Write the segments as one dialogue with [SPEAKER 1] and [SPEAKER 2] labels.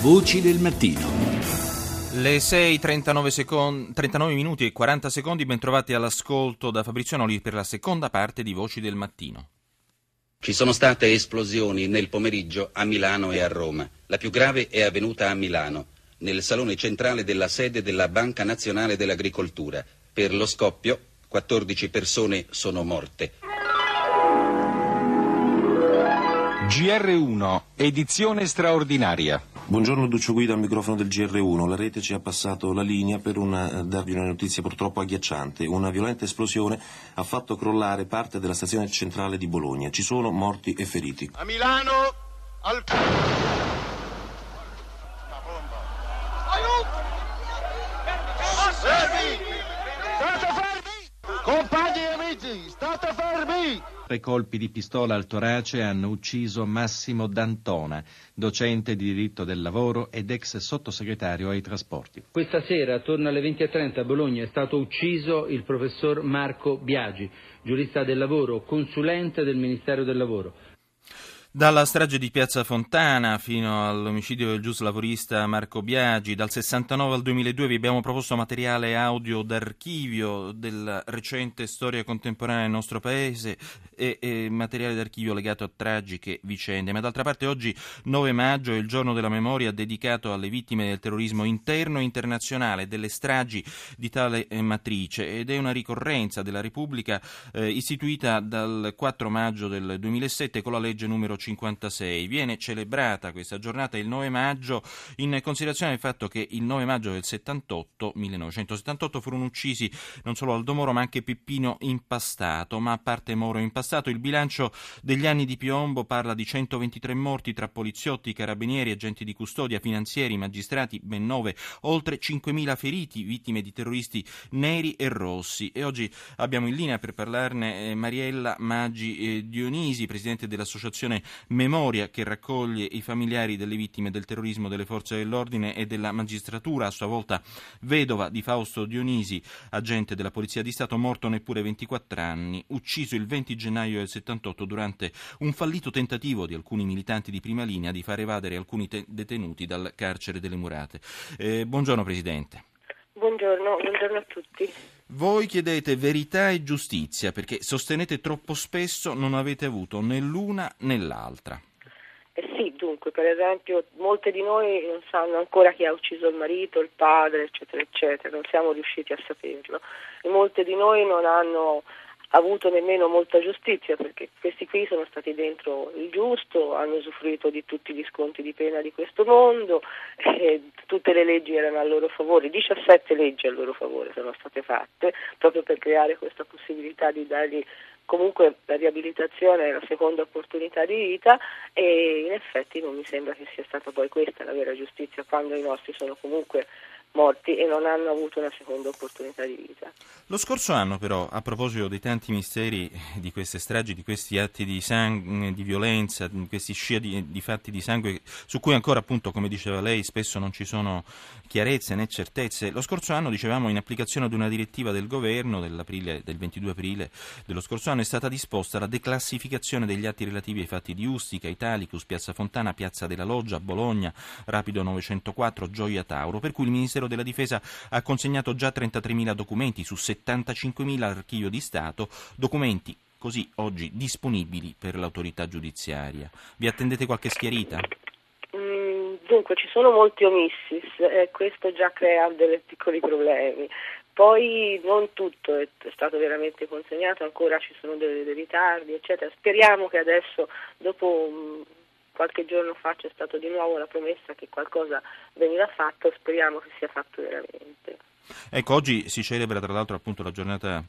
[SPEAKER 1] Voci del mattino.
[SPEAKER 2] Le 6.39 secondi, 39 minuti e 40 secondi, bentrovati all'ascolto da Fabrizio Noli per la seconda parte di Voci del Mattino.
[SPEAKER 3] Ci sono state esplosioni nel pomeriggio a Milano e a Roma. La più grave è avvenuta a Milano, nel salone centrale della sede della Banca Nazionale dell'Agricoltura. Per lo scoppio, 14 persone sono morte.
[SPEAKER 4] GR1, edizione straordinaria.
[SPEAKER 5] Buongiorno Duccio Guida al microfono del GR1. La rete ci ha passato la linea per una, darvi una notizia purtroppo agghiacciante. Una violenta esplosione ha fatto crollare parte della stazione centrale di Bologna. Ci sono morti e feriti.
[SPEAKER 6] A Milano al
[SPEAKER 4] Tre colpi di pistola al torace hanno ucciso Massimo D'Antona, docente di diritto del lavoro ed ex sottosegretario ai trasporti.
[SPEAKER 7] Questa sera, attorno alle 20.30 a Bologna, è stato ucciso il professor Marco Biagi, giurista del lavoro, consulente del Ministero del Lavoro.
[SPEAKER 2] Dalla strage di Piazza Fontana fino all'omicidio del giuslavorista Marco Biagi, dal 69 al 2002 vi abbiamo proposto materiale audio d'archivio della recente storia contemporanea del nostro paese e, e materiale d'archivio legato a tragiche vicende. Ma d'altra parte oggi 9 maggio è il giorno della memoria dedicato alle vittime del terrorismo interno e internazionale, delle stragi di tale eh, matrice ed è una ricorrenza della Repubblica eh, istituita dal 4 maggio del 2007 con la legge numero 56. Viene celebrata questa giornata il 9 maggio in considerazione del fatto che il 9 maggio del 78, 1978 furono uccisi non solo Aldo Moro ma anche Peppino Impastato, ma a parte Moro Impastato il bilancio degli anni di piombo parla di 123 morti tra poliziotti, carabinieri, agenti di custodia, finanzieri, magistrati, ben 9, oltre 5.000 feriti, vittime di terroristi neri e rossi. E oggi abbiamo in linea per parlarne eh, Mariella Maggi eh, Dionisi, presidente dell'associazione Memoria che raccoglie i familiari delle vittime del terrorismo delle forze dell'ordine e della magistratura, a sua volta vedova di Fausto Dionisi, agente della Polizia di Stato, morto neppure 24 anni, ucciso il 20 gennaio del 78 durante un fallito tentativo di alcuni militanti di prima linea di far evadere alcuni te- detenuti dal carcere delle murate. Eh, buongiorno Presidente.
[SPEAKER 8] Buongiorno, a tutti.
[SPEAKER 2] Voi chiedete verità e giustizia perché sostenete troppo spesso non avete avuto né l'una né l'altra.
[SPEAKER 8] Eh sì, dunque, per esempio, molte di noi non sanno ancora chi ha ucciso il marito, il padre, eccetera, eccetera, non siamo riusciti a saperlo. E molte di noi non hanno avuto nemmeno molta giustizia perché questi qui sono stati dentro il giusto, hanno usufruito di tutti gli sconti di pena di questo mondo, e tutte le leggi erano a loro favore, 17 leggi a loro favore sono state fatte proprio per creare questa possibilità di dargli comunque la riabilitazione è la seconda opportunità di vita e in effetti non mi sembra che sia stata poi questa la vera giustizia quando i nostri sono comunque morti e non hanno avuto una seconda opportunità di vita.
[SPEAKER 2] Lo scorso anno però, a proposito dei tanti misteri di queste stragi, di questi atti di, sangue, di violenza, di questi scia di, di, fatti di sangue, su cui ancora appunto, come diceva lei, spesso non ci sono chiarezze né certezze, lo scorso anno, dicevamo, in applicazione ad una direttiva del governo del 22 aprile dello scorso anno, è stata disposta la declassificazione degli atti relativi ai fatti di Ustica, Italicus, Piazza Fontana, Piazza della Loggia, Bologna, Rapido 904, Gioia Tauro, per cui il Ministero Ministero della Difesa ha consegnato già 33.000 documenti su 75.000 all'archivio di Stato, documenti così oggi disponibili per l'autorità giudiziaria. Vi attendete qualche schiarita?
[SPEAKER 8] Mm, dunque, ci sono molti omissis e questo già crea dei piccoli problemi. Poi non tutto è stato veramente consegnato, ancora ci sono dei, dei ritardi, eccetera. Speriamo che adesso, dopo mm, qualche giorno fa c'è stata di nuovo la promessa che qualcosa veniva fatto, speriamo che sia fatto veramente.
[SPEAKER 2] Ecco, oggi si celebra tra l'altro appunto la giornata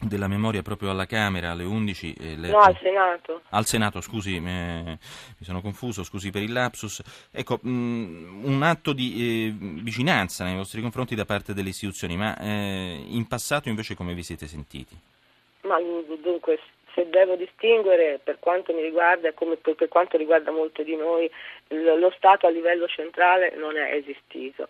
[SPEAKER 2] della memoria proprio alla Camera alle 11.
[SPEAKER 8] Eh, le... No, al Senato.
[SPEAKER 2] Al Senato, scusi, me... mi sono confuso, scusi per il lapsus. Ecco, mh, mm, un atto di eh, vicinanza nei vostri confronti da parte delle istituzioni, ma eh, in passato invece come vi siete sentiti?
[SPEAKER 8] Ma dunque se devo distinguere per quanto mi riguarda e come per, quanto riguarda molto di noi, lo Stato a livello centrale non è esistito.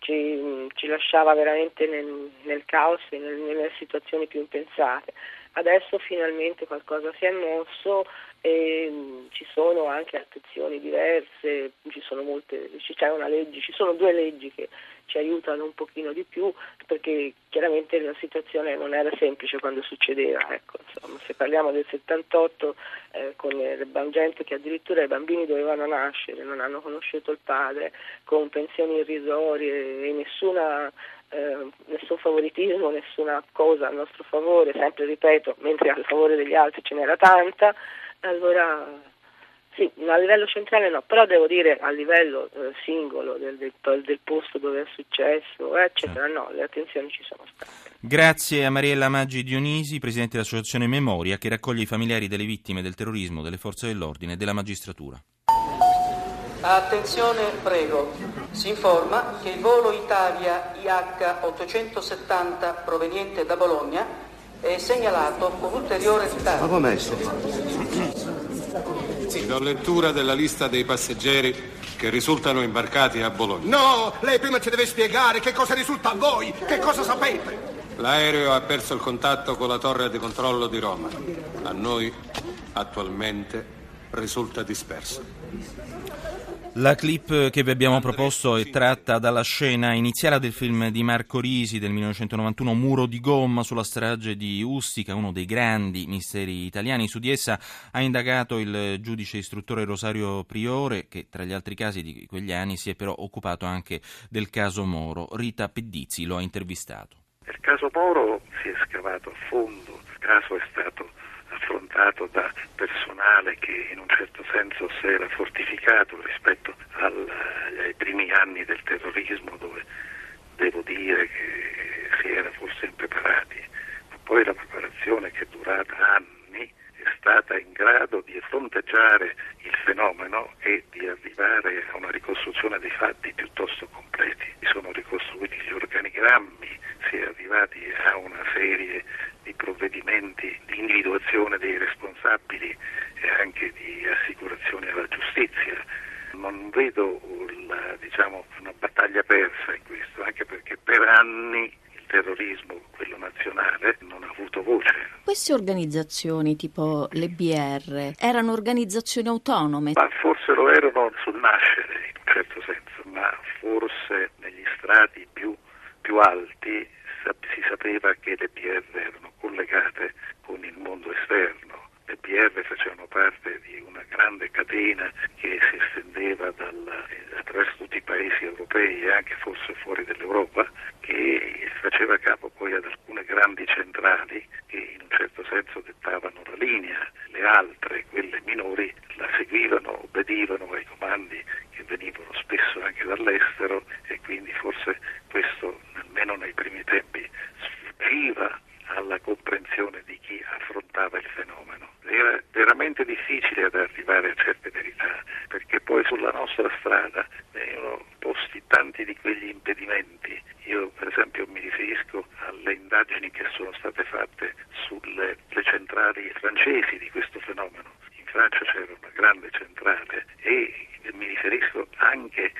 [SPEAKER 8] Ci, ci lasciava veramente nel, nel caos e nel, nelle situazioni più impensate. Adesso finalmente qualcosa si è mosso e mm, ci sono anche attenzioni diverse, ci sono, molte, c'è una legge, ci sono due leggi che ci aiutano un pochino di più perché chiaramente la situazione non era semplice quando succedeva. Ecco, insomma, se parliamo del 78 eh, con le gente che addirittura i bambini dovevano nascere, non hanno conosciuto il padre, con pensioni irrisorie e nessuna eh, nessun favoritismo, nessuna cosa a nostro favore, sempre ripeto, mentre a favore degli altri ce n'era tanta, allora sì, a livello centrale no, però devo dire a livello eh, singolo del, del, del, posto dove è successo, eccetera, sì. no, le attenzioni ci sono state.
[SPEAKER 2] Grazie a Mariella Maggi Dionisi, Presidente dell'Associazione Memoria, che raccoglie i familiari delle vittime del terrorismo, delle forze dell'ordine e della magistratura.
[SPEAKER 1] Attenzione, prego. Si informa che il volo Italia IH870 proveniente da Bologna è segnalato con ulteriore ritardo.
[SPEAKER 9] Ma com'è?
[SPEAKER 10] Do lettura della lista dei passeggeri che risultano imbarcati a Bologna.
[SPEAKER 11] No, lei prima ci deve spiegare che cosa risulta a voi, che cosa sapete.
[SPEAKER 10] L'aereo ha perso il contatto con la torre di controllo di Roma. A noi attualmente risulta disperso.
[SPEAKER 2] La clip che vi abbiamo proposto è tratta dalla scena iniziale del film di Marco Risi del 1991, Muro di gomma sulla strage di Ustica, uno dei grandi misteri italiani. Su di essa ha indagato il giudice istruttore Rosario Priore, che tra gli altri casi di quegli anni si è però occupato anche del caso Moro. Rita Pedizzi lo ha intervistato.
[SPEAKER 12] Il caso Moro si è scavato a fondo, il caso è stato affrontato da personale che in un certo senso si era fortificato rispetto al, ai primi anni del terrorismo dove devo dire che si era forse impreparati, ma poi la preparazione che è durata anni è stata in grado di fronteggiare il fenomeno e di arrivare a una ricostruzione dei fatti piuttosto completi. Sono ricostruiti gli organigrammi, si è arrivati a una serie di provvedimenti di individuazione dei responsabili e anche di assicurazione alla giustizia. Non vedo la, diciamo, una battaglia persa in questo, anche perché per anni il terrorismo, quello nazionale, non ha avuto voce.
[SPEAKER 13] Queste organizzazioni tipo le BR erano organizzazioni autonome?
[SPEAKER 12] Ma forse lo erano sul nascere in un certo senso, ma forse negli strati più, più alti sapeva che le BR erano collegate con il mondo esterno. Le BR facevano parte di una grande catena che si estendeva dal, attraverso tutti i paesi europei e anche forse fuori dall'Europa, che faceva capo poi ad alcune grandi centrali che in un certo senso dettavano la linea, le altre, quelle minori, la seguivano, obbedivano ai comandi che venivano spesso anche dall'estero e quindi forse questo, almeno nei primi tempi, sfuggiva alla comprensione di chi affrontava il fenomeno. Era veramente difficile ad arrivare a certe verità, perché poi sulla nostra strada venivano posti tanti di quegli impedimenti. Io per esempio mi riferisco alle indagini che sono state fatte sulle centrali francesi di questo fenomeno. In Francia c'era una grande centrale e mi riferisco anche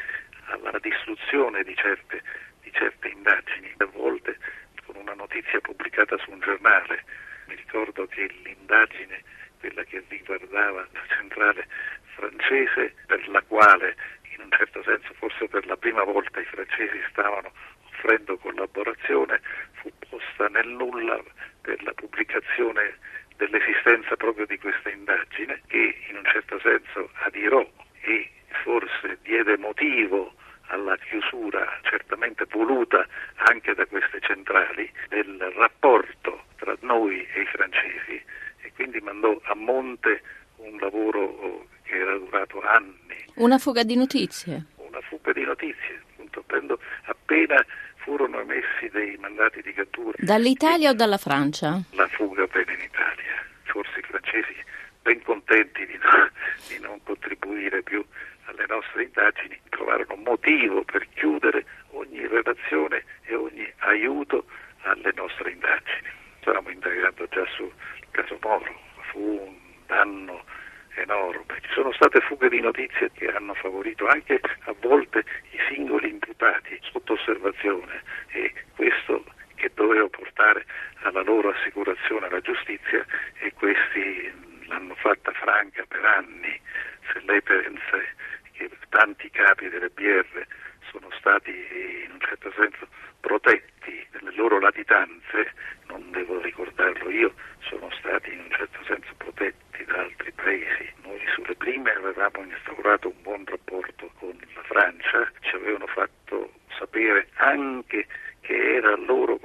[SPEAKER 12] alla distruzione di certe, di certe indagini. A volte con una notizia pubblicata su un giornale. Mi ricordo che l'indagine, quella che riguardava la centrale francese, per la quale in un certo senso forse per la prima volta i francesi stavano offrendo collaborazione, fu posta nel nulla per la pubblicazione dell'esistenza proprio di questa indagine che in un certo senso adirò e forse diede motivo alla chiusura certamente voluta anche da queste centrali del rapporto tra noi e i francesi e quindi mandò a monte un lavoro che era durato anni.
[SPEAKER 13] Una fuga di notizie?
[SPEAKER 12] Una fuga di notizie, appunto, appena furono emessi dei mandati di cattura.
[SPEAKER 13] Dall'Italia o dalla Francia?
[SPEAKER 12] La fuga venne in Italia, forse i francesi ben contenti di, no, di non contribuire più alle nostre indagini, trovarono motivo per chiudere ogni relazione e ogni aiuto alle nostre indagini. Stavamo indagando già sul caso Moro, fu un danno enorme. Ci sono state fughe di notizie che hanno favorito anche a volte i singoli imputati sotto osservazione e questo che doveva portare alla loro assicurazione alla giustizia e questi l'hanno fatta franca per anni. Se lei pensa che tanti capi delle BR sono stati in un certo senso protetti nelle loro latitanze, non devo ricordarlo io, sono stati in un certo senso protetti da altri paesi. Noi sulle prime avevamo instaurato un buon rapporto con la Francia, ci avevano fatto sapere anche che era loro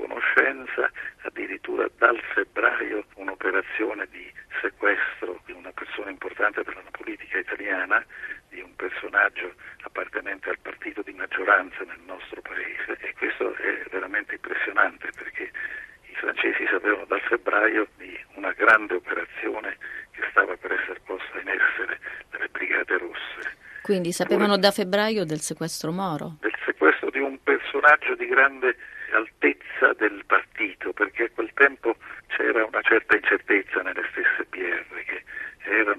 [SPEAKER 12] conoscenza addirittura dal febbraio un'operazione di sequestro di una persona importante per la politica italiana, di un personaggio appartenente al partito di maggioranza nel nostro paese e questo è veramente impressionante perché i francesi sapevano dal febbraio di una grande operazione che stava per essere posta in essere dalle Brigate Rosse.
[SPEAKER 13] Quindi sapevano da febbraio del sequestro Moro?
[SPEAKER 12] Del sequestro di un personaggio di grande altezza del partito, perché a quel tempo c'era una certa incertezza nelle stesse BR, che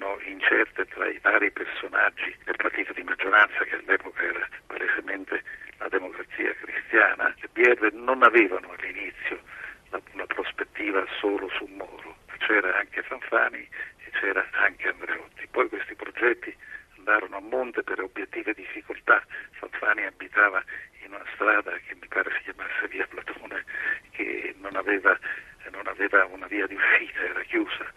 [SPEAKER 12] erano incerte tra i vari personaggi del partito di maggioranza, che all'epoca era palesemente la democrazia cristiana. Le BR non avevano all'inizio la, la prospettiva solo su Moro, c'era anche Fanfani e c'era anche Andreotti. Poi questi progetti andarono a monte per obiettive difficoltà. Fanfani abitava in una strada che mi pare si chiamasse via Platone, che non aveva, non aveva una via di uscita, era chiusa.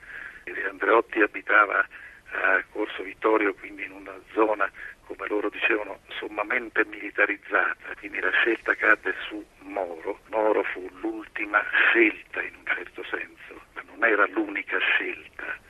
[SPEAKER 12] Andreotti abitava a Corso Vittorio, quindi in una zona, come loro dicevano, sommamente militarizzata, quindi la scelta cadde su